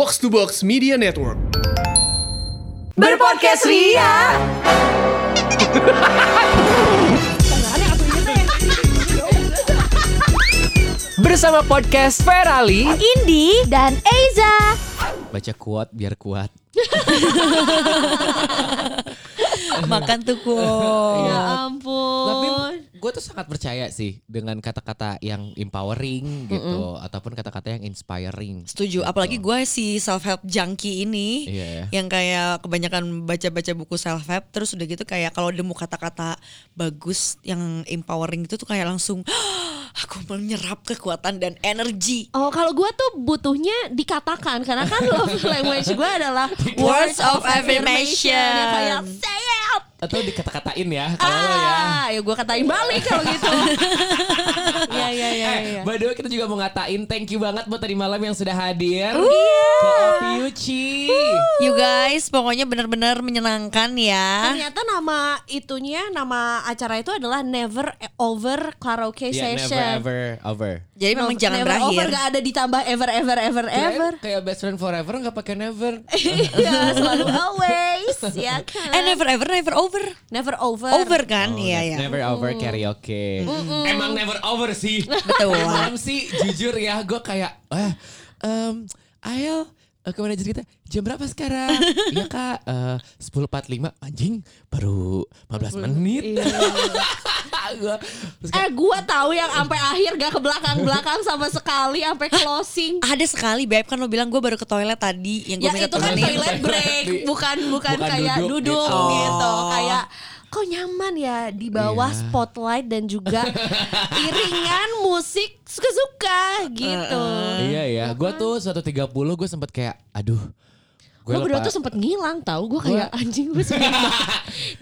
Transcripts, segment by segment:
Box to Box Media Network. Berpodcast Ria. Bersama podcast Ferali Indi dan Eiza. Baca kuat biar kuat Makan tuh kok. Ya Oh. Tapi ampun. Gue tuh sangat percaya sih Dengan kata-kata yang empowering gitu Ataupun kata-kata yang inspiring Setuju, apalagi gue si self help junkie ini ya. yang kayak kebanyakan baca-baca buku self help terus udah gitu kayak kalau nemu kata-kata bagus yang empowering itu tuh kayak langsung aku menyerap kekuatan dan energi. Oh kalau gue tuh butuhnya dikatakan karena kan love language gue adalah Words of affirmation. yang kayak say it. Atau dikata-katain ya Kalau lo ya Ah, ya gue katain balik kalau gitu. Iya iya iya. Eh, iya. By the way kita juga mau ngatain thank you banget buat tadi malam yang sudah hadir Iya. ke Opi Uci. You guys, pokoknya benar-benar menyenangkan ya. Ternyata nama itunya, nama acara itu adalah Never Over Karaoke Yeah, Session. Iya, never ever over. Jadi memang Never- jangan never berakhir. Over gak ada ditambah ever ever ever ever. Kayak, kayak best friend forever nggak pakai never. Iya selalu always ya kan. Eh never ever never over. Never over. Over kan? Iya ya. Never over karaoke. Emang never over sih. Betul. Malam sih jujur ya gue kayak eh um, Ayel eh, ke manajer kita jam berapa sekarang? Iya kak eh, 10.45 anjing baru 15 menit. Gua- terus kayak, Eh gua tahu yang sampai akhir gak ke belakang-belakang sama sekali sampai closing. Ada sekali beb kan lo bilang gue baru ke toilet tadi yang gue Ya minta itu kan toilet break, bukan bukan, bukan kayak duduk duduk, gitu. gitu. Oh. Kayak kok nyaman ya di bawah Iya. spotlight dan juga iringan musik suka-suka gitu. Iya ya, gue tuh 1.30 gue sempet kayak aduh. Gue berdua tuh sempet ngilang tahu gue kayak anjing gue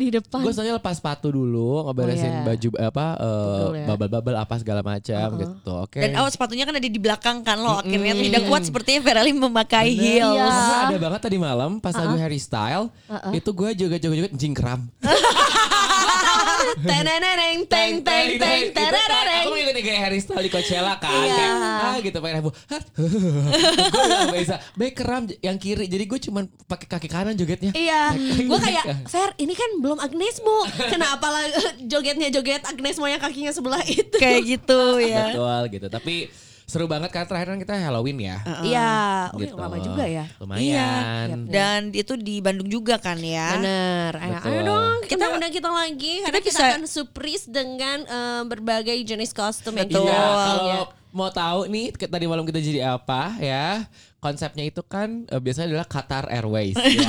di depan. Gue soalnya lepas sepatu dulu ngeberesin Oh, iya. baju apa eh, Betul ya. bubble-bubble apa segala macam gitu. Oke. Dan oh sepatunya kan ada di belakang kan lo akhirnya tidak kuat sepertinya Ferali memakai Bener. heels. Iya. Ada banget tadi malam pas lagu Harry Style itu gue joget-joget jingkram. Teneneng teng teng teng Itu kan, terereng. Aku ngikutin kayak Harry Style di Coachella kan. Iya. Kayak, ah gitu pengen heboh. Gue gak bisa. Baik keram yang kiri. Jadi gue cuman pakai kaki kanan jogetnya. Iya, gue kayak Fer, ini kan belum Agnesmo. Kenapa lah jogetnya joget Agnesmo yang kakinya sebelah itu? Kayak gitu ya. Betul gitu. Tapi seru banget kan terakhir kan kita Halloween ya. Iya, oke Gitu. lama juga ya. Lumayan. Dan itu di Bandung juga kan ya. Bener, ayo, dong kita Kita- undang kita lagi karena kita, bisa- akan surprise dengan eh, berbagai jenis kostum yang Betul. kita Iya, punya. kalau mau tahu nih tadi malam kita jadi apa ya? Konsepnya itu kan eh, biasanya adalah Qatar Airways. ya.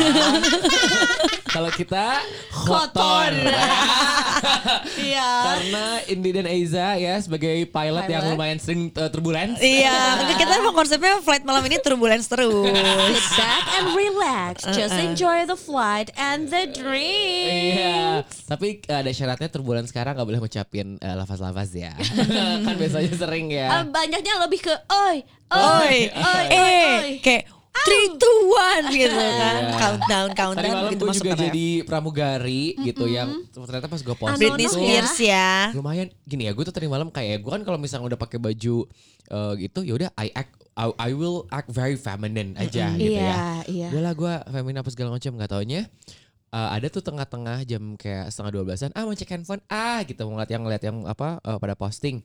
kalau kita Kotor. ya. Iya. Karena Indi dan Eiza ya sebagai pilot, yang Pilot. lumayan sering uh, turbulence. Iya, kita emang konsepnya flight malam ini turbulence terus. Sit back and relax, just enjoy the flight and the drink. Iya, tapi uh, ada syaratnya turbulence sekarang nggak boleh ngucapin uh, lafaz-lafaz ya. kan biasanya sering Eh, ya. banyaknya lebih ke oi, Oi, oi, eh, kayak three, two, one gitu kan. Iya. Countdown, Tadi countdown malam gitu gue juga ref. jadi pramugari gitu yang ternyata pas gue posting Britney tuh ya. Spears ya. lumayan gini ya gue tuh tadi malam kayak gue kan kalau misalnya udah pakai baju uh, gitu ya udah I act I, I will act very feminine aja gitu Iya, ya. iya. Udahlah gue feminine apa segala macam nggak taunya uh, ada tuh tengah-tengah jam kayak setengah dua belasan ah mau cek handphone ah gitu mau ngeliat yang ngeliat yang apa uh, pada posting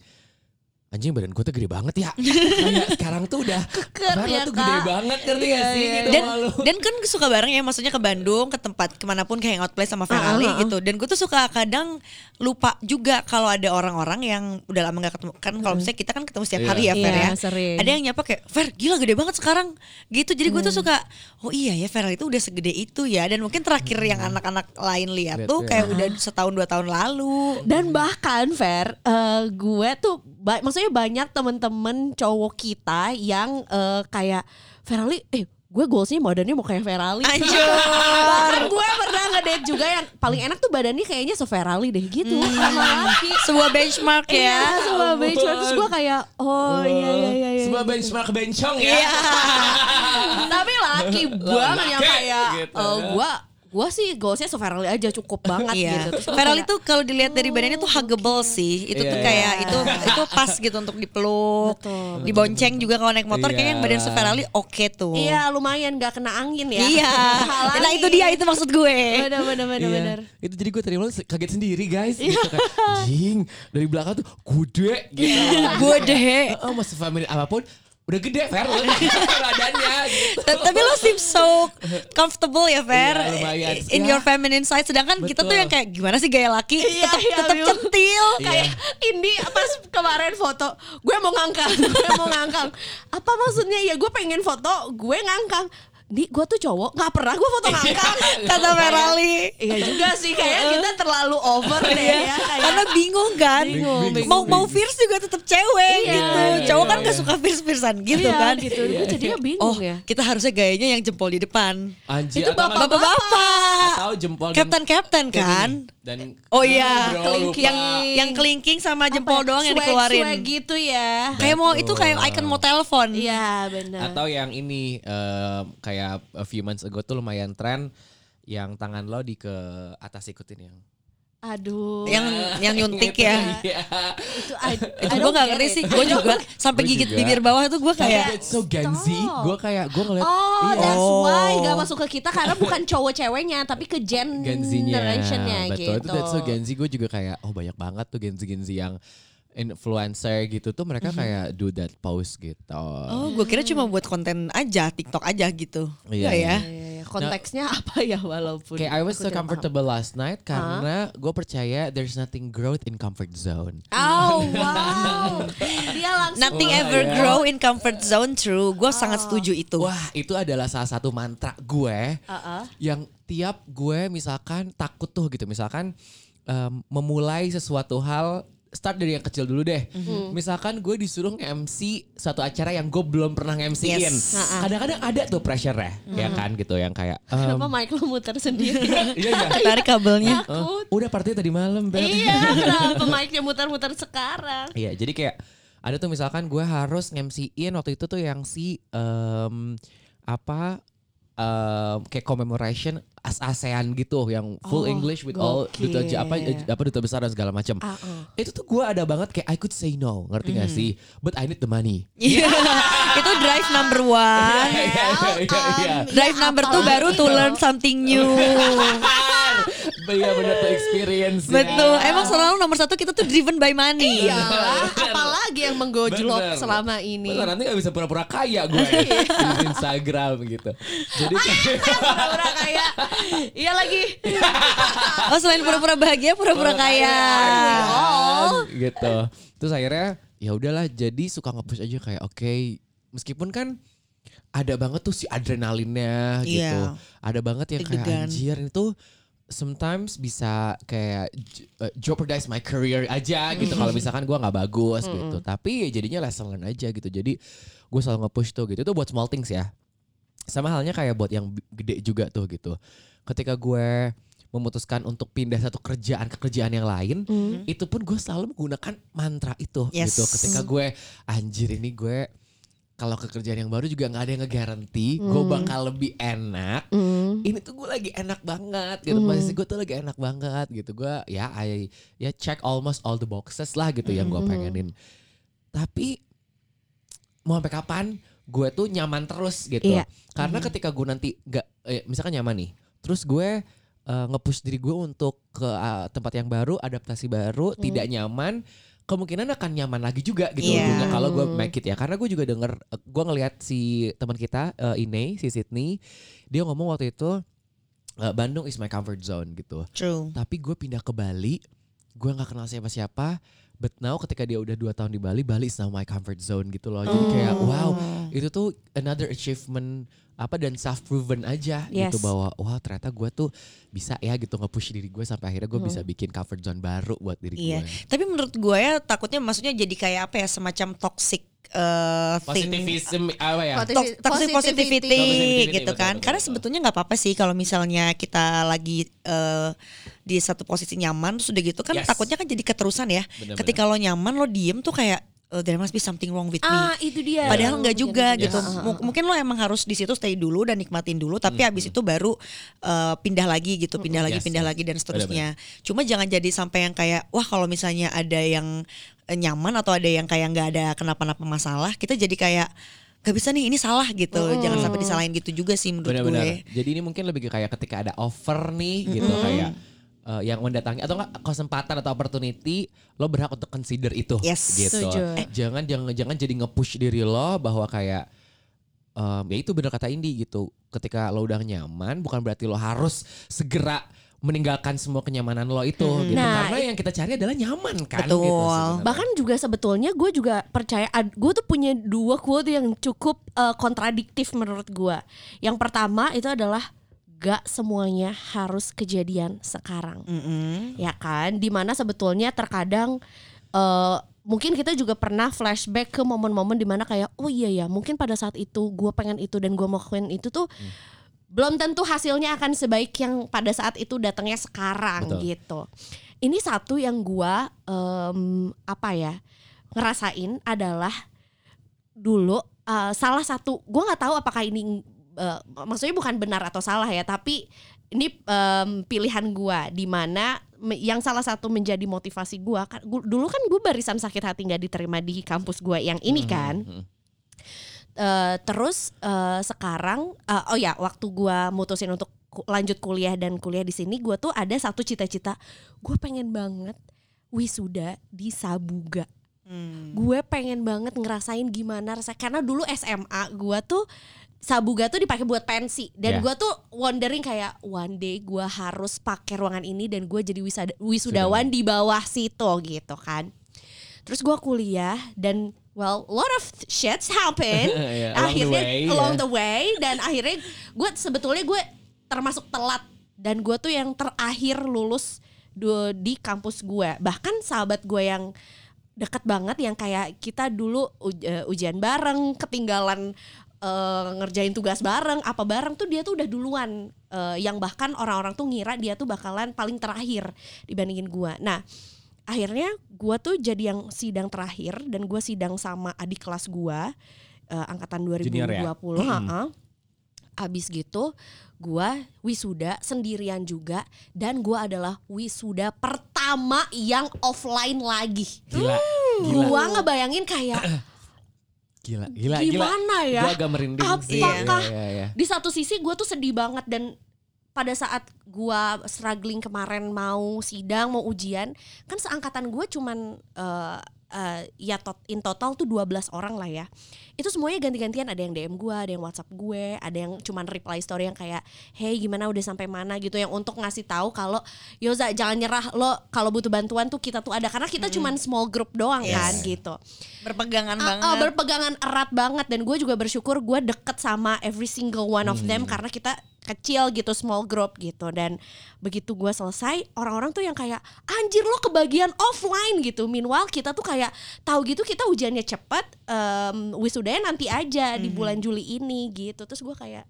anjing badan gue tuh gede banget ya kayak sekarang tuh udah Keker badan ya, tuh gede Kak. banget ngerti Iya, gak sih iya, gitu Dan malu dan kan suka bareng ya maksudnya ke Bandung ke tempat ke mana pun ke hangout place sama Ferrari ah, ah. gitu. Dan gue tuh suka kadang lupa juga kalau ada orang-orang yang udah lama gak ketemu kan kalau misalnya kita kan ketemu setiap Iya. hari ya Fer Iya, ya. sering. Ada yang nyapa kayak Fer gila gede banget sekarang gitu. Jadi gue tuh suka oh iya ya Ferrari itu udah segede itu ya. Dan mungkin terakhir yang anak-anak lain lihat Lihat, tuh ya. kayak udah setahun dua tahun lalu. Dan bahkan Fer, eh, gue tuh ba- maksudnya banyak temen-temen cowok kita yang eh, kayak Ferali, eh gue goalsnya badannya mau kayak Ferali. Anjir. Bahkan gue pernah ngedate juga yang paling enak tuh badannya kayaknya se Ferali deh gitu sama laki. Sebuah benchmark Iya, ya. sama benchmark terus gue kayak oh iya iya iya. iya. Sebuah benchmark bencong ya Iya. Tapi laki banget yang kayak gitu. eh, gue Gua sih goalsnya se-Ferrari aja cukup banget Iya. gitu. Terus kayak, itu kalau dilihat dari badannya tuh huggable sih. Itu tuh Iya, kayak iya. itu itu pas gitu untuk dipeluk, Betul, dibonceng juga kalau naik motor kayaknya yang badan Iya. Ferrari oke tuh. Iya lumayan gak kena angin ya. Iya. Nah itu dia itu maksud gue. Bener bener bener Iya. bener. Itu jadi gue tadi malam kaget sendiri guys. Iya. Gitu kayak, Jing dari belakang tuh gede gitu. Gue deh. Oh, mau sefamily apa pun udah gede Fer badannya gitu. Ta- Tapi lo seem so comfortable ya Fer Iya, lumayan. In Ya. your feminine side Sedangkan kita tuh Betul. yang kayak Gimana sih gaya laki Iya, Tetep, iya, Bill. centil Kayak Indi pas kemarin foto gue mau ngangkang, gue mau ngangkang. Apa maksudnya ya gue pengen foto gue ngangkang. Di gue tuh cowok nggak pernah gue foto ngangkang. Kata Ferali Iya juga sih kayak kita terlalu over deh ya kayak. Karena bingung kan Bingung, bingung, Mau mau fierce juga tetep cewek Iya, gitu iya, Cowok iya, kan gak iya. suka fierce-fiercean gitu Iya, kan gitu. Gue jadinya bingung Oh ya. kita harusnya gayanya yang jempol di depan Anjir Itu atau nggak- Bapak-bapak atau jempol Captain-captain kayak kan. Dan Oh iya Bro, lupa. Yang yang kelingking sama jempol Apa ya? doang yang Swag- dikeluarin swag gitu ya. Kayak mau itu kayak icon mau telepon Iya benar. atau yang ini em, kayak a few months ago tuh lumayan tren yang tangan lo di ke atas ikutin yang Aduh. Yang yang nyuntik ya Iya. itu I, Itu gue gak ngerti sih Gue juga Sampai gigit juga. bibir bawah tuh gue Kayak kayak so Gen Z. Stop. Gue kayak gue ngeliat Oh, iya, that's Oh. why gak masuk ke kita karena bukan cowok ceweknya tapi ke gen generationnya Betul, gitu. itu that's so Gen Z. Gue juga kayak oh banyak banget tuh Gen Z Gen Z yang influencer gitu tuh mereka kayak do that post gitu. Oh gue kira cuma buat konten aja TikTok aja gitu Iya, Iya ya Iya, Konteksnya apa ya walaupun Kayak I was so comfortable last night karena gue percaya there's nothing growth in comfort zone. paham. Oh wow, dia langsung Nothing Wah, ever ya. grow in comfort zone True Gue sangat setuju itu Wah itu adalah salah satu mantra gue Uh-uh. yang tiap gue misalkan takut tuh gitu misalkan em, memulai sesuatu hal start dari yang kecil dulu deh. Mhm. Misalkan gue disuruh nge-MC suatu acara yang gue belum pernah nge-MC-in. Yes. Kadang-kadang ada tuh pressure ya, ya kan gitu yang kayak em, Kenapa mic lu muter sendiri? Iya iya. Tarik kabelnya Takut. udah partinya tadi malam, Beb. iya, kenapa mic-nya muter-muter sekarang? Iya, jadi kayak ada tuh misalkan gue harus nge-MC-in waktu itu tuh yang si em, apa em, kayak commemoration as ASEAN gitu yang full Oh, English with all duta apa gokil. apa duta besar dan segala macam. Ah, ah. Itu tuh gue ada banget kayak I could say no, ngerti gak Hmm. sih? But I need the money. Iya. Itu drive number one Iya, iya, iya, iya. Drive number two baru to learn something new Iya bener tuh experience. Betul Emang selalu nomor satu kita tuh driven by money Iyalah, apalagi yang menggojlok Bener. selama ini. Bener, nanti gak bisa pura-pura kaya gue di Instagram gitu. Jadi Pura-pura kayak Iya lagi. Oh selain pura-pura bahagia Pura-pura kaya Oh. gitu terus akhirnya ya udahlah jadi suka nge-push aja kayak oke meskipun kan ada banget tuh si adrenalinnya gitu Iya. ada banget yang kayak anjir itu sometimes bisa kayak uh, jeopardize my career aja gitu. Kalau misalkan gua nggak bagus gitu. Tapi ya jadinya lesson learn aja gitu. Jadi gue selalu nge-push tuh gitu. Itu buat small things ya. Sama halnya kayak buat yang gede juga tuh gitu. Ketika gue memutuskan untuk pindah satu kerjaan ke kerjaan yang lain itu pun gue selalu menggunakan mantra itu Yes. gitu. Ketika gue anjir ini gue kalau ke kerjaan yang baru juga nggak ada yang ngegaranti gue bakal lebih enak. Ini tuh gue lagi enak banget gitu posisi gue tuh lagi enak banget gitu. Gue ya I ya check almost all the boxes lah gitu yang gue pengenin. Tapi mau sampai kapan gue tuh nyaman terus gitu. Iya. karena ketika gue nanti nggak eh, misalkan nyaman nih terus gue eh, nge-push diri gue untuk ke ah, tempat yang baru adaptasi baru tidak nyaman kemungkinan akan nyaman lagi juga gitu ujungnya kalau gue make it ya. Karena gue juga denger gue ngelihat si teman kita eh, Ine si Sydney dia ngomong waktu itu eh, Bandung is my comfort zone gitu. True. Tapi gue pindah ke Bali gue nggak kenal siapa-siapa but now ketika dia udah dua tahun di Bali Bali is now my comfort zone gitu loh. Jadi kayak wow itu tuh another achievement apa dan self proven aja gitu Yes. bahwa wah ternyata gue tuh bisa ya gitu nge-push diri gue sampai akhirnya gue bisa bikin comfort zone baru buat diri Iya gue Tapi menurut gue ya Takutnya maksudnya jadi kayak apa ya Semacam toxic eh, thing positivism apa ya toxic positivity, Positivity, gitu betul, kan. betul, Karena betul. sebetulnya nggak apa-apa sih kalau misalnya kita lagi eh, di satu posisi nyaman sudah gitu kan Yes. takutnya kan jadi keterusan ya. Bener-bener. Ketika lo nyaman lo diem tuh kayak uh, there must be something wrong with me. Ah itu dia. Padahal nggak juga Yes. gitu. M- Mungkin lo emang harus di situ stay dulu dan nikmatin dulu, tapi habis itu baru uh, pindah lagi gitu, pindah lagi, Yes, pindah yes. lagi dan seterusnya. Cuma jangan jadi sampai yang kayak wah kalau misalnya ada yang eh, nyaman atau ada yang kayak nggak ada kenapa-napa masalah, kita jadi kayak gak bisa nih ini salah gitu. Jangan sampai disalahin gitu juga sih menurut Benar-benar. gue. Jadi ini mungkin lebih ke kayak ketika ada offer nih gitu kayak eh, yang mendatangi atau enggak kesempatan atau opportunity lo berhak untuk consider itu Yes. gitu. Setuju. Eh, jangan jangan jangan jadi nge-push diri lo bahwa kayak em, ya itu benar kata Indi gitu. Ketika lo udah nyaman bukan berarti lo harus segera meninggalkan semua kenyamanan lo itu gitu. Nah, Karena yang kita cari adalah nyaman kan Betul. gitu. Bahkan juga sebetulnya gue juga percaya gue tuh punya dua quote yang cukup eh, kontradiktif menurut gue. Yang pertama itu adalah gak semuanya harus kejadian sekarang. Mm-mm. ya kan di mana sebetulnya terkadang eh, mungkin kita juga pernah flashback ke momen-momen di mana kayak oh iya ya mungkin pada saat itu gue pengen itu dan gue mau lakuin itu tuh belum tentu hasilnya akan sebaik yang pada saat itu datangnya sekarang Betul. gitu ini satu yang gue em, apa ya ngerasain adalah dulu eh, salah satu gue nggak tahu apakah ini eh, maksudnya bukan benar atau salah ya tapi ini em, pilihan gua di mana me- yang salah satu menjadi motivasi gua kan gua- dulu kan gue barisan sakit hati nggak diterima di kampus gua yang ini kan hmm. Eh, terus eh, sekarang eh, oh ya waktu gua mutusin untuk ku- lanjut kuliah dan kuliah di sini gua tuh ada satu cita-cita gue pengen banget wisuda di Sabuga Hmm. gue pengen banget ngerasain gimana rasanya karena dulu SMA gue tuh Sabuga tuh dipakai buat pensi. Dan Ya. gue tuh wondering kayak one day gue harus pakai ruangan ini dan gue jadi wisada, wisudawan di bawah situ gitu kan. Terus gue kuliah dan well a lot of shits happen. Yeah, along the akhirnya way, along yeah. the way dan akhirnya gue sebetulnya gue termasuk telat. Dan gue tuh yang terakhir lulus di kampus gue bahkan sahabat gue yang deket banget yang kayak kita dulu uj- eh, ujian bareng ketinggalan eh, ngerjain tugas bareng apa bareng tuh dia tuh udah duluan. Eh, yang bahkan orang-orang tuh ngira dia tuh bakalan paling terakhir dibandingin gua. Nah akhirnya gua tuh jadi yang sidang terakhir dan gua sidang sama adik kelas gua eh, angkatan 2020 Junior ya? ha-ha. abis gitu gua wisuda sendirian juga dan gua adalah wisuda pertama yang offline lagi. Gila, gila, gua ngebayangin kayak gila, gila, gila. gimana ya Gue agak merinding sih. Apakah Iya, iya, iya. di satu sisi gue tuh sedih banget dan pada saat gua struggling kemarin mau sidang mau ujian kan seangkatan gue cuman eh, eh, ya tot, in total tuh 12 orang lah ya itu semuanya ganti-gantian. Ada yang DM gue ada yang WhatsApp gue ada yang cuman reply story yang kayak hey gimana? Udah sampai mana? gitu. Yang untuk ngasih tahu kalau Yoza jangan nyerah. Lo kalau butuh bantuan tuh kita tuh ada. Karena kita cuman small group doang Yes. kan gitu. Berpegangan Ah, banget. berpegangan erat banget. Dan gue juga bersyukur gue deket sama every single one of them karena kita kecil gitu small group gitu. Dan begitu gue selesai orang-orang tuh yang kayak anjir lo kebagian offline gitu. Meanwhile kita tuh kayak tahu gitu kita ujiannya cepet em, wisudanya nanti aja di bulan Juli ini gitu. Terus gue kayak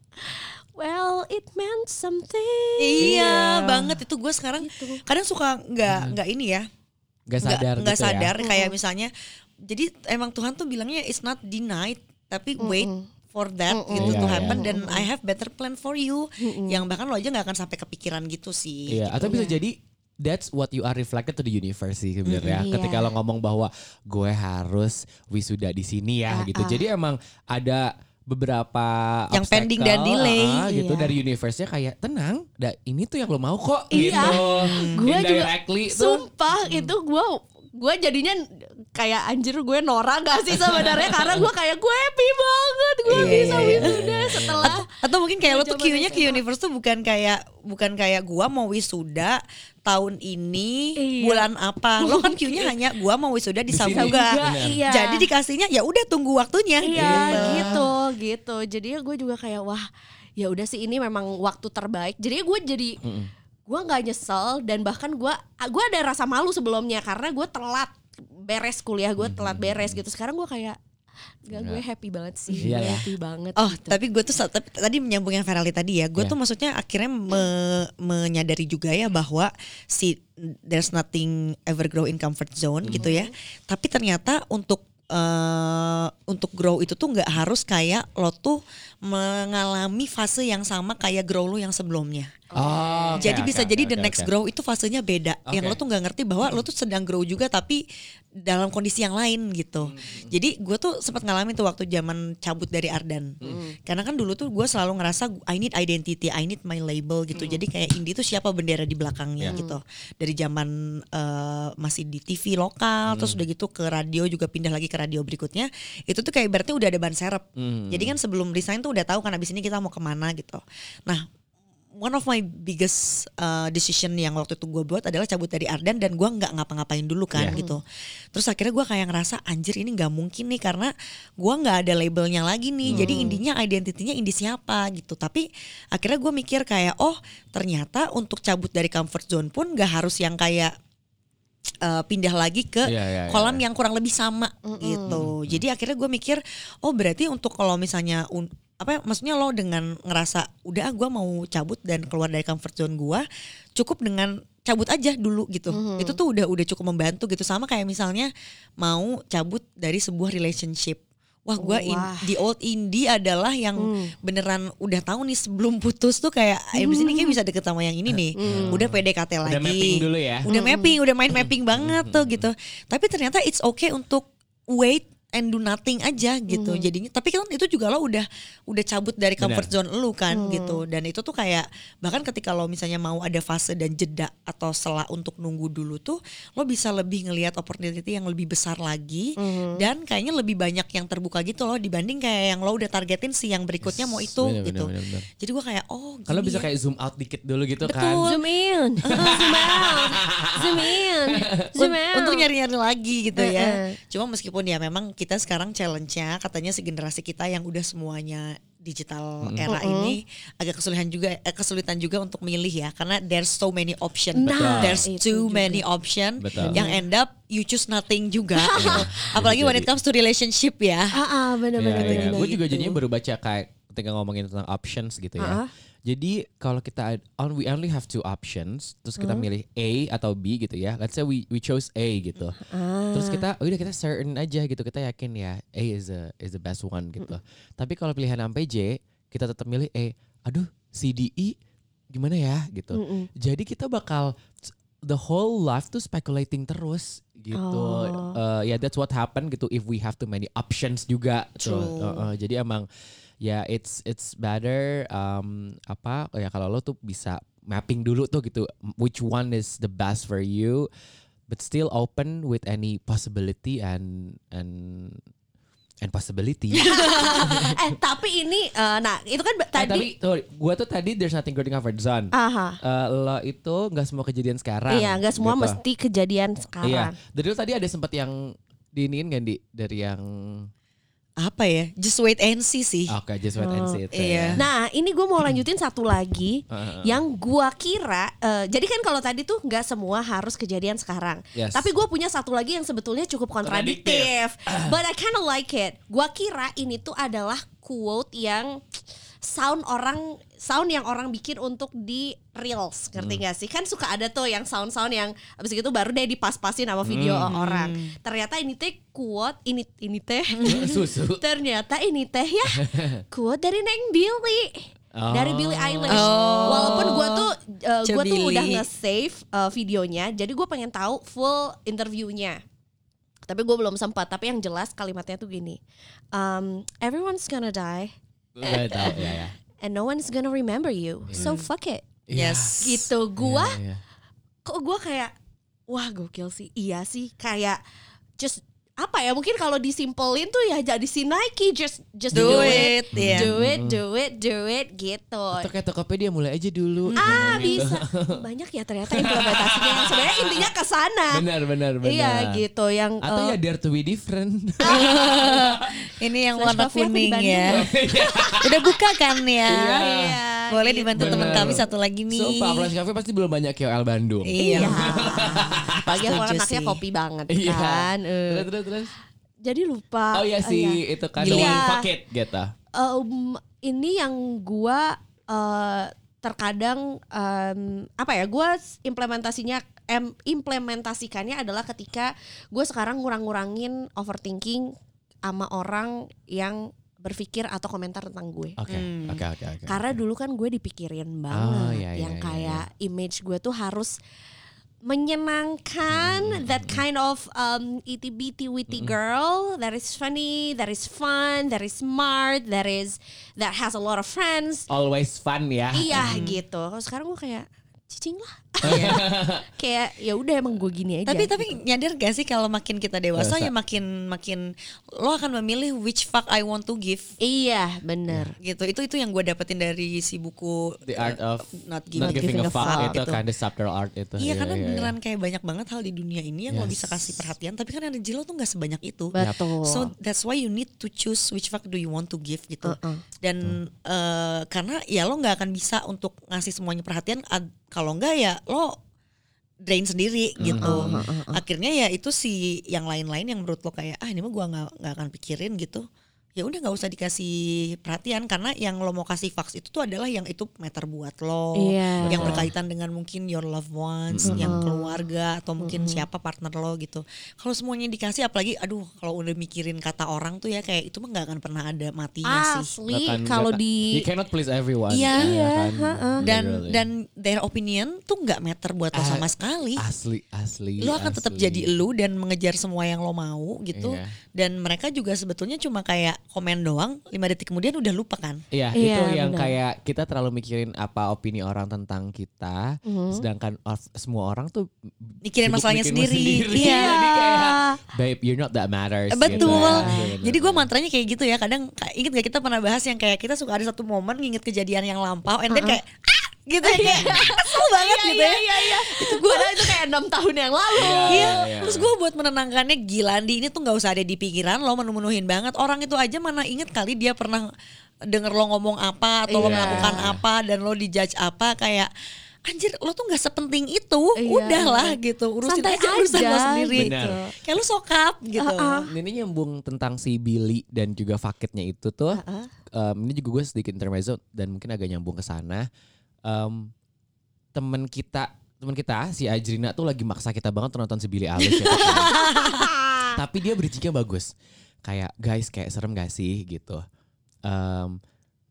well it meant something. Iya banget. Itu gue sekarang Gitu. kadang suka nggak nggak ini ya Gak nggak sadar nggak gitu sadar. Ya. kayak misalnya jadi emang Tuhan tuh bilangnya it's not denied tapi wait for that Mm-mm. gitu Iya, to iya. happen dan I have better plan for you. Yang bahkan lo aja nggak akan sampai kepikiran gitu sih Iya, atau bisa jadi that's what you are reflected to the universe sih sebenarnya. Mm-mm. Ketika Iya. lo ngomong bahwa gue harus wisuda di sini ya Ah, gitu. ah. Jadi emang ada beberapa Yang pending dan obstacle, delay. ah, gitu Iya. dari universe-nya kayak tenang, da, ini tuh yang lo mau kok Iya. gitu. Gua juga tuh Sumpah itu gue gue jadinya kayak anjir gue Nora gak sih sebenarnya karena gue kayak gue happy banget gue Iya, bisa iya. wisuda setelah atau mungkin kayak lo tuh Q-nya universe tuh bukan kayak bukan kayak gua mau wisuda tahun ini Iya. bulan apa lo kan Q-nya hanya gua mau wisuda di. Sabuga iya. jadi dikasihnya ya udah tunggu waktunya iya gitu. gitu gitu jadi gue juga kayak wah ya udah sih ini memang waktu terbaik jadi gue jadi gue nggak nyesel dan bahkan gue gue ada rasa malu sebelumnya karena gue telat beres kuliah gue telat beres gitu sekarang gue kayak Gak gue happy banget sih Iya ya. happy banget Oh, gitu. tapi gue tuh tapi tadi menyambung yang Ferali tadi ya. Gue Iya. tuh maksudnya akhirnya me- menyadari juga ya bahwa si there's nothing ever grow in comfort zone gitu ya. Tapi ternyata untuk eh untuk grow itu tuh nggak harus kayak lo tuh mengalami fase yang sama kayak grow lo yang sebelumnya. Oh, oke, jadi oke, bisa oke, jadi the oke, next oke. grow itu fasenya beda. Yang Oke. lo tuh nggak ngerti bahwa lo tuh sedang grow juga tapi dalam kondisi yang lain gitu. Hmm. Jadi gue tuh sempat ngalamin tuh waktu zaman cabut dari Ardan. Hmm. Karena kan dulu tuh gue selalu ngerasa I need identity, I need my label gitu. Jadi kayak indie tuh siapa bendera di belakangnya Hmm. gitu. Dari zaman eh, masih di TV lokal, terus Hmm. udah gitu ke radio juga pindah lagi ke radio berikutnya. Itu tuh kayak berarti udah ada ban serep. Hmm. Jadi kan sebelum resign tuh udah tahu kan abis ini kita mau ke mana gitu. Nah one of my biggest uh, decision yang waktu itu gue buat adalah cabut dari Ardan dan gue nggak ngapa-ngapain dulu kan Yeah. gitu. Terus akhirnya gue kayak ngerasa anjir ini nggak mungkin nih karena gue nggak ada labelnya lagi nih. Jadi indinya identitinya indie siapa gitu. Tapi akhirnya gue mikir kayak oh ternyata untuk cabut dari comfort zone pun nggak harus yang kayak uh, pindah lagi ke iya, iya. kolam yang kurang lebih sama gitu. Jadi akhirnya gue mikir, oh berarti untuk kalau misalnya un- apa ya, maksudnya lo dengan ngerasa udah gue mau cabut dan keluar dari comfort zone gue, cukup dengan cabut aja dulu gitu. Itu tuh udah udah cukup membantu gitu. Sama kayak misalnya mau cabut dari sebuah relationship. Wah, gue in, Wah. di old indie adalah yang beneran udah tahu nih sebelum putus tuh kayak abis ini kayak bisa deket sama yang ini nih. Udah PDKT lagi. Udah mapping dulu ya. Udah mapping, udah main mapping banget tuh gitu. Tapi ternyata it's okay untuk wait and do nothing aja gitu. Jadinya tapi kan itu juga lo udah udah cabut dari comfort zone lu kan gitu. Dan itu tuh kayak bahkan ketika lo misalnya mau ada fase dan jeda atau selah untuk nunggu dulu tuh lo bisa lebih ngelihat opportunity yang lebih besar lagi dan kayaknya lebih banyak yang terbuka gitu loh dibanding kayak yang lo udah targetin si yang berikutnya mau itu bener, gitu. bener, bener, bener. Jadi gua kayak oh Kalau bisa ya. kayak zoom out dikit dulu gitu kan. Betul. Zoom in, zoom out, zoom in, zoom out. untuk nyari-nyari lagi gitu ya. Heeh. Cuma meskipun ya memang kita sekarang challenge-nya katanya si generasi kita yang udah semuanya digital era ini agak kesulitan juga eh, kesulitan juga untuk milih ya karena there's so many option. Nah, there's itu too juga. many option Betul. yang end up you choose nothing juga gitu. Apalagi when it comes to relationship ya. Ah, ah, bener Iya, iya. bener. Gue juga gitu. jadinya baru baca kayak ketika ngomongin tentang options gitu ya. Ah. Jadi kalau kita on, we only have two options, terus kita Hmm. milih A atau B gitu ya. Let's say we we chose A gitu. Ah. Terus kita oh udah kita certain aja gitu. Kita yakin ya A is the is the best one gitu. Tapi kalau pilihan sampai J, kita tetap milih A. Aduh, C D E gimana ya gitu. Jadi kita bakal the whole life tuh speculating terus gitu. Oh. Uh, ya that's what happen gitu if we have too many options juga tuh. Uh, uh, jadi emang ya it's it's better um, apa ya kalau lo tuh bisa mapping dulu tuh gitu which one is the best for you but still open with any possibility and and and possibility. eh tapi ini, eh, nah itu kan Eh, tadi. tapi tuh gua tuh tadi there's nothing good in comfort zone. Aha. Eh, lo itu nggak semua kejadian sekarang. Iya, nggak semua gitu. mesti kejadian Iya. sekarang. Dari lu tadi ada sempat yang diinin kan di dari yang Apa ya? Just wait and see sih. oke just wait and see itu ya. iya. Nah, ini gue mau lanjutin satu lagi yang gua kira. eh, jadi kan kalau tadi tuh nggak semua harus kejadian sekarang. Yes. Tapi gue punya satu lagi yang sebetulnya cukup kontradiktif. But I kinda like it. Gua kira ini tuh adalah quote yang sound orang sound yang orang bikin untuk di reels ngerti gak sih kan suka ada tuh yang sound sound yang abis itu baru deh dipas-pasin sama video orang ternyata ini teh quote ini ini teh Susu. Ternyata ini teh ya quote dari Neng Billy. Dari Oh. Billie Eilish. Oh. Walaupun gue tuh uh, gue tuh udah nge-save uh, videonya, jadi gue pengen tahu full interviewnya. Tapi gue belum sempat. Tapi yang jelas kalimatnya tuh gini, um, everyone's gonna die Gak tahu ya ya. and no one's gonna remember you. So fuck it. Yes. Gitu. Gua Iya, iya. kok gue kayak wah gokil sih iya sih kayak just apa ya mungkin kalau disimpelin tuh ya jadi si Nike just just Do do, it, it, iya. do it do it do it gitu Atau kayak Tokopedia mulai aja dulu. ah bisa banyak ya ternyata implementasinya yang sebenarnya intinya ke sana Benar benar benar. iya gitu yang Atau eh, ya dare to be different. Ini yang Flash warna kuning ya. Udah buka kan ya? Iya, Boleh gitu. dibantu teman kami satu lagi nih. So Pak Flash Cafe pasti belum banyak KOL Bandung. Iya. Iya apalagi aku anaknya sih. kopi banget Iya. kan eh. Terus terus terus. jadi lupa Oh iya sih iya. itu kan Gila. one pocket gitu. Em, ini yang gua eh, terkadang em, apa ya gua s- implementasinya em, implementasikannya adalah ketika gue sekarang ngurang-ngurangin overthinking sama orang yang berpikir atau komentar tentang gue. Oke, Hmm. oke, oke, oke. Karena dulu kan gue dipikirin banget iya, iya, yang iya, kayak image gue tuh harus menyenangkan Hmm. that kind of um, itty bitty witty girl that is funny, that is fun, that is smart, that is that has a lot of friends. always fun ya. Iya gitu. Kalau sekarang gue kayak cicing lah. kayak ya udah emang gue gini aja. Tapi gitu. tapi nyadar gak sih kalau makin kita dewasa ya makin makin lo akan memilih which fuck I want to give iya bener. gitu. Itu itu yang gue dapetin dari si buku The art of Not Giving, not giving a fuck itu gitu. kan the subtle art itu. Iya karena iya, iya. beneran kayak banyak banget hal di dunia ini yang lo Yes. bisa kasih perhatian tapi kan energi lo tuh nggak sebanyak itu. Betul. So that's why you need to choose which fuck do you want to give gitu. Uh-uh. Dan eh, karena ya lo nggak akan bisa untuk ngasih semuanya perhatian kalau nggak ya lo drain sendiri gitu. Uh-uh, Akhirnya ya itu si yang lain-lain yang menurut lo kayak ah ini mah gua nggak nggak akan pikirin gitu. Ya udah nggak usah dikasih perhatian karena yang lo mau kasih fax itu tuh adalah yang itu matter buat lo, Iya. yang berkaitan dengan mungkin your loved ones, yang keluarga atau mungkin siapa partner lo gitu. Kalau semuanya dikasih apalagi aduh kalau udah mikirin kata orang tuh ya kayak itu mah nggak akan pernah ada matinya sih. Asli Bahkan kalau di you cannot please everyone. Iya. ya Iya, kan? ha-ha. Dan dan their opinion tuh nggak matter buat lo Ah, sama sekali. asli asli. Lo akan tetap asli. jadi lu dan mengejar semua yang lo mau gitu. Iya. Dan mereka juga sebetulnya cuma kayak komen doang, lima detik kemudian udah lupa kan. Iya, Iya, itu yang benar. kayak kita terlalu mikirin apa opini orang tentang kita, Mhm. sedangkan of- semua orang tuh Mikirin masalahnya mikirin sendiri. sendiri. Iya. Jadi kayak, babe, you're not that matters. Betul. gitu. Jadi gue mantranya kayak gitu ya. Kadang ka- inget gak kita pernah bahas yang kayak kita suka ada satu momen nginget kejadian yang lampau, and then kayak ah! Gitu ya kayak kesel banget gitu ya. Iya iya. Itu gue itu kayak enam tahun yang lalu. Iya, Iya, iya. terus gue buat menenangkannya gila Andi ini tuh nggak usah ada di pikiran lo menu-menuhin banget orang itu aja mana inget kali dia pernah denger lo ngomong apa atau lo Iya. melakukan apa dan lo dijudge apa kayak anjir lo tuh nggak sepenting itu Iya, udahlah iya. gitu urusin Santai aja urusan lo aja, sendiri Benar. kayak lo sokap gitu Ini nyambung tentang si Billy dan juga faketnya itu tuh. em, ini juga gue sedikit intermezzo dan mungkin agak nyambung ke sana. Em, temen kita, temen kita si Ajrina tuh lagi maksa kita banget nonton si Billy Eilish. ya. Tapi dia bridgingnya bagus. Kayak guys, kayak serem gak sih gitu. Em,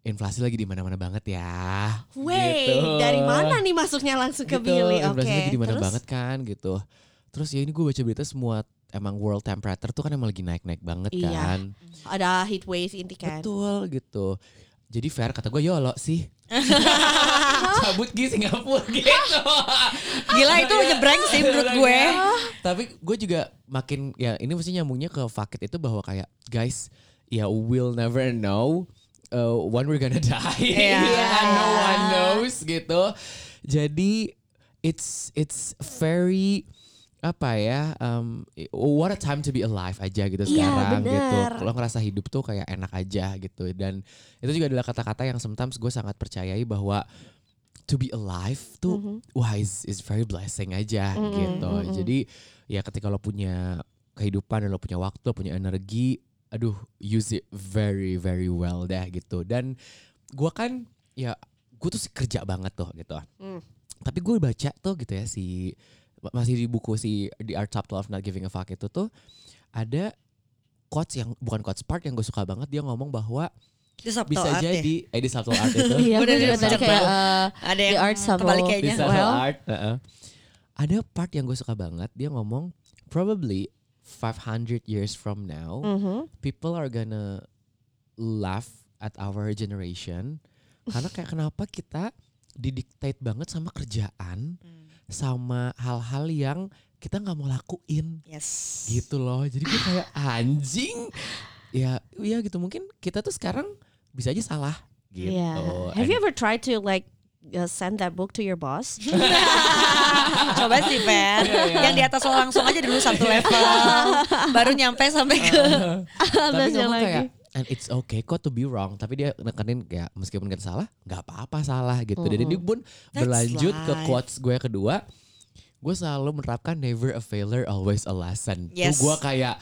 inflasi lagi di mana-mana banget ya. Wait, Gitu. dari mana nih masuknya langsung ke Gitu, Billy? Oke. inflasi lagi di mana banget kan gitu. Terus ya ini gue baca berita semua emang world temperature tuh kan emang lagi naik-naik banget Iya. kan. Ada heat wave inti kan. Betul gitu. Jadi fair kata gue yolo sih. Cabut di Singapura gitu. gila itu nyebrang sih menurut gue Tapi gue juga makin ya ini mesti nyambungnya ke fakit itu bahwa kayak guys ya we'll never know uh, when we're gonna die. Iya. no one knows gitu. Jadi it's it's very apa ya um, what a time to be alive aja gitu Iya, sekarang gitu bener. lo ngerasa hidup tuh kayak enak aja gitu dan itu juga adalah kata-kata yang sometimes gue sangat percayai bahwa to be alive tuh Mhm. wah is, is very blessing aja gitu jadi ya ketika lo punya kehidupan dan lo punya waktu lo punya energi aduh use it very very well dah gitu dan gue kan ya gue tuh sih kerja banget tuh gitu Hmm. tapi gue baca tuh gitu ya si masih di buku si The Art Subtle of Not Giving a Fuck itu tuh ada quotes yang bukan quotes part yang gue suka banget dia ngomong bahwa bisa art ya. jadi eh di subtle art itu Iya, Udah, gue juga tadi kayak uh, ada The yang art subtle. di subtle Well. art heeh. ada part yang gue suka banget dia ngomong probably 500 years from now mhm. people are gonna laugh at our generation karena kayak kenapa kita didiktate banget sama kerjaan sama hal-hal yang kita nggak mau lakuin. Yes. Gitu loh. Jadi gue kayak anjing. Ya ya gitu. Mungkin kita tuh sekarang bisa aja salah. Gitu. Yeah. Have you ever tried to like uh, send that book to your boss? Coba sih Pen. Yang di atas lo langsung aja dulu satu level. Baru nyampe sampai ke tapi Atasnya ngomong kayak and it's okay kok to be wrong tapi dia nekenin kayak meskipun kita salah nggak apa-apa salah gitu dan ini pun berlanjut ke life. quotes gue yang kedua gue selalu menerapkan never a failure always a lesson Yes. tuh gue kayak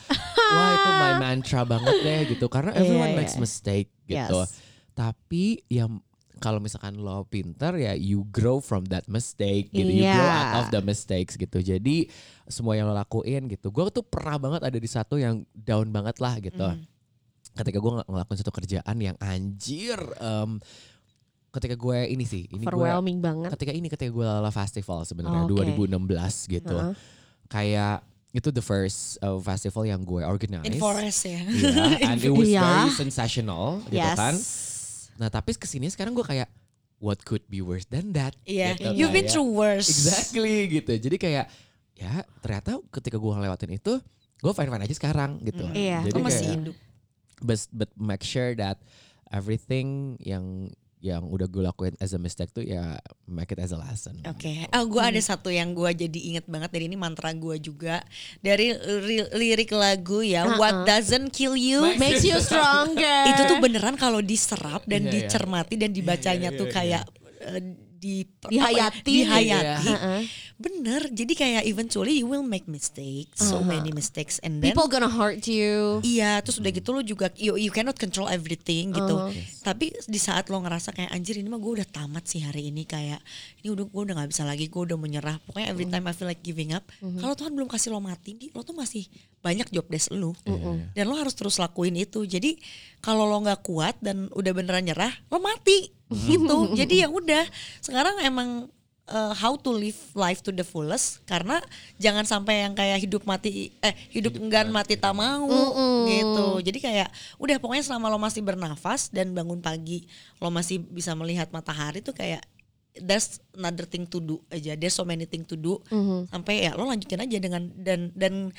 wah itu my mantra banget deh gitu karena everyone Iya, makes iya. mistake gitu Yes. tapi ya kalau misalkan lo pinter ya you grow from that mistake gitu. You grow Iya. out of the mistakes gitu. Jadi semua yang lo lakuin gitu. Gue tuh pernah banget ada di satu yang down banget lah gitu. Ketika gue ngelakuin satu kerjaan yang anjir. em, ketika gue ini sih, ini gue Overwhelming banget. ketika ini ketika gue lala festival sebenarnya Oh, oke. 2016 gitu. Heeh. Kayak itu the first uh, festival yang gue organize. In forest ya. Iya, and it was Iya. very sensational gitu Yes. kan. Nah tapi ke sini sekarang gue kayak what could be worse than that? Iya, Gitu, you've been kayak- through worse. Exactly gitu. Jadi kayak ya ternyata ketika gue ngelewatin itu gue fine fine aja sekarang gitu. Mm. Iya. Jadi masih kayak, hidup. But, but make sure that everything yang yang udah gue lakuin as a mistake tuh ya make it as a lesson. Oke, oh gue ada satu yang gue jadi inget banget dari ini mantra gue juga dari li- lirik lagu ya. Uh-uh. What doesn't kill you Makes you stronger. itu tuh beneran kalau diserap Iya, dan iya. dicermati dan dibacanya iya, tuh iya, kayak eh, di Dihayati. dihayati. Heeh. Bener, jadi kayak eventually you will make mistakes, so many mistakes, and then People gonna hurt you. Iya, terus udah gitu lo juga you, you cannot control everything gitu. Uh-huh. Tapi di saat lo ngerasa kayak anjir ini mah gue udah tamat sih hari ini kayak ini udah gue udah nggak bisa lagi, gue udah menyerah. Pokoknya every Uh-huh. time I feel like giving up, kalau Tuhan belum kasih lo mati, Di, lo tuh masih banyak job desk lo. Uh-uh. Dan lo harus terus lakuin itu. Jadi kalau lo nggak kuat dan udah beneran nyerah, lo mati gitu. Jadi ya udah. Sekarang emang uh, how to live life to the fullest karena jangan sampai yang kayak hidup mati eh hidup, enggan mati tak mau gitu. Jadi kayak udah pokoknya selama lo masih bernafas dan bangun pagi lo masih bisa melihat matahari tuh kayak there's another thing to do aja. There's so many thing to do sampai ya lo lanjutin aja dengan dan dan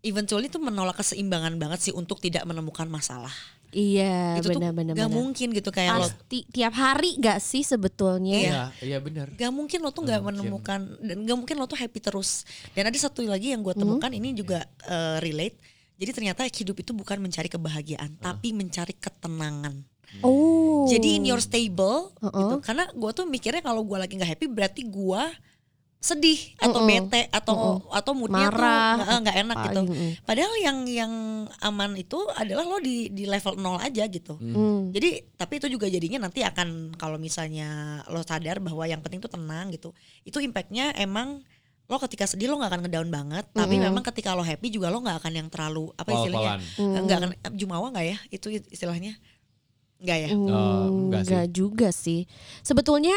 eventually tuh menolak keseimbangan banget sih untuk tidak menemukan masalah. Iya, itu tuh benar-benar. gak mungkin gitu kayak lo Pasti tiap hari gak sih sebetulnya? Iya, iya benar. Gak mungkin lo tuh gak menemukan dan gak mungkin lo tuh happy terus. Dan ada satu lagi yang gue temukan ini juga eh, relate. Jadi ternyata hidup itu bukan mencari kebahagiaan, tapi mencari ketenangan. Oh. Jadi in your stable gitu. Karena gue tuh mikirnya kalau gue lagi nggak happy berarti gue sedih atau bete atau atau moodnya Marah, tuh nggak- nggak enak apa, gitu. mm-mm. Padahal yang yang aman itu adalah lo di di level nol aja gitu. Hmm. Jadi tapi itu juga jadinya nanti akan kalau misalnya lo sadar bahwa yang penting tuh tenang gitu. Itu impactnya emang lo ketika sedih lo nggak akan ngedown banget. Tapi memang ketika lo happy juga lo nggak akan yang terlalu apa istilahnya? Pol-polan. Nggak akan jumawa nggak ya? Itu istilahnya? Nggak ya? Hmm, Oh, enggak juga sih. Sebetulnya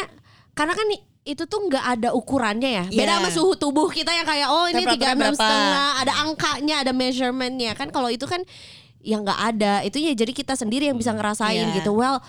karena kan i- itu tuh nggak ada ukurannya ya. Beda Iya. sama suhu tubuh kita yang kayak oh ini tiga enam setengah, ada angkanya, ada measurementnya kan. Kalau itu kan yang nggak ada. Itu ya jadi kita sendiri yang bisa ngerasain Iya. gitu. Well,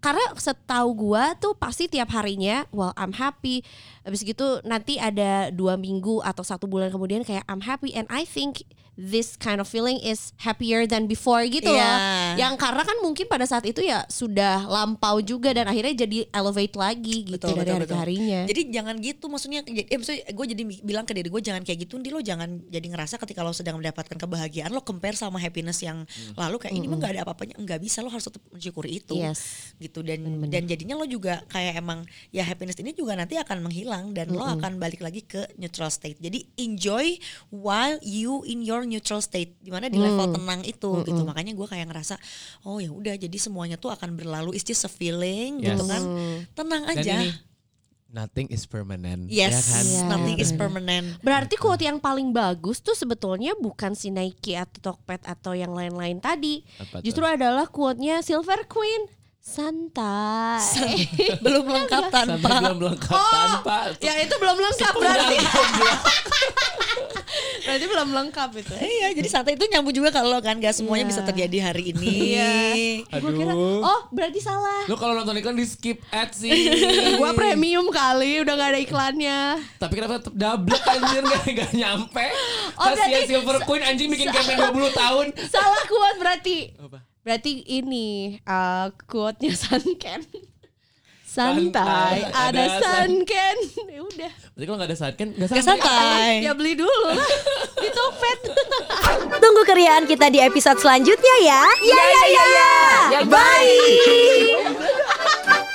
karena setahu gua tuh pasti tiap harinya, well I'm happy. Habis gitu nanti ada dua minggu atau satu bulan kemudian kayak I'm happy and I think this kind of feeling is happier than before gitu loh. Iya. Yang karena kan mungkin pada saat itu ya sudah lampau juga dan akhirnya jadi elevate lagi gitu Betul, dari betul, hari ke betul. harinya. Jadi jangan gitu maksudnya jadi- eh, maksudnya gue jadi bilang ke diri gue jangan kayak gitu Ndi lo jangan jadi ngerasa ketika lo sedang mendapatkan kebahagiaan lo compare sama happiness yang lalu kayak ini mah gak ada apa-apanya nggak bisa lo harus tetap mensyukuri itu Yes. gitu dan dan jadinya lo juga kayak emang ya happiness ini juga nanti akan menghilang dan lo akan balik lagi ke neutral state jadi enjoy while you in your neutral state di mana di level tenang itu gitu makanya gue kayak ngerasa oh ya udah jadi semuanya tuh akan berlalu it's just a feeling gitu Yes. kan tenang Dan aja ini nothing is permanent. Yes, ya kan? Iya. nothing is permanent. Berarti quote yang paling bagus tuh sebetulnya bukan si Nike atau Tokped atau yang lain-lain tadi. Apa tuh? Justru adalah quote-nya Silver Queen. Santai. Belum lengkap Sampai tanpa. belum lengkap tanpa. ya itu belum lengkap berarti. berarti belum lengkap itu. Iya, jadi santai itu nyambung juga kalau kan gak semuanya Iya. bisa terjadi hari ini. Iya. Aduh. Kira, oh berarti salah. Lu kalau nonton iklan di skip ad sih. Gua premium kali, udah gak ada iklannya. Tapi kenapa tetap double anjir gak, gak nyampe. Oh, Kasihan Silver Queen anjing bikin campaign 20 tahun. Salah quote berarti. Apa? Berarti ini uh, quote-nya Santai, santai, ada, ada ya udah. Berarti kalau nggak ada sunken nggak santai. Gak santai. Ya beli dulu lah di Tokped. Tunggu keriaan kita di episode selanjutnya ya. Ya ya ya. ya. ya. ya, ya. bye. bye.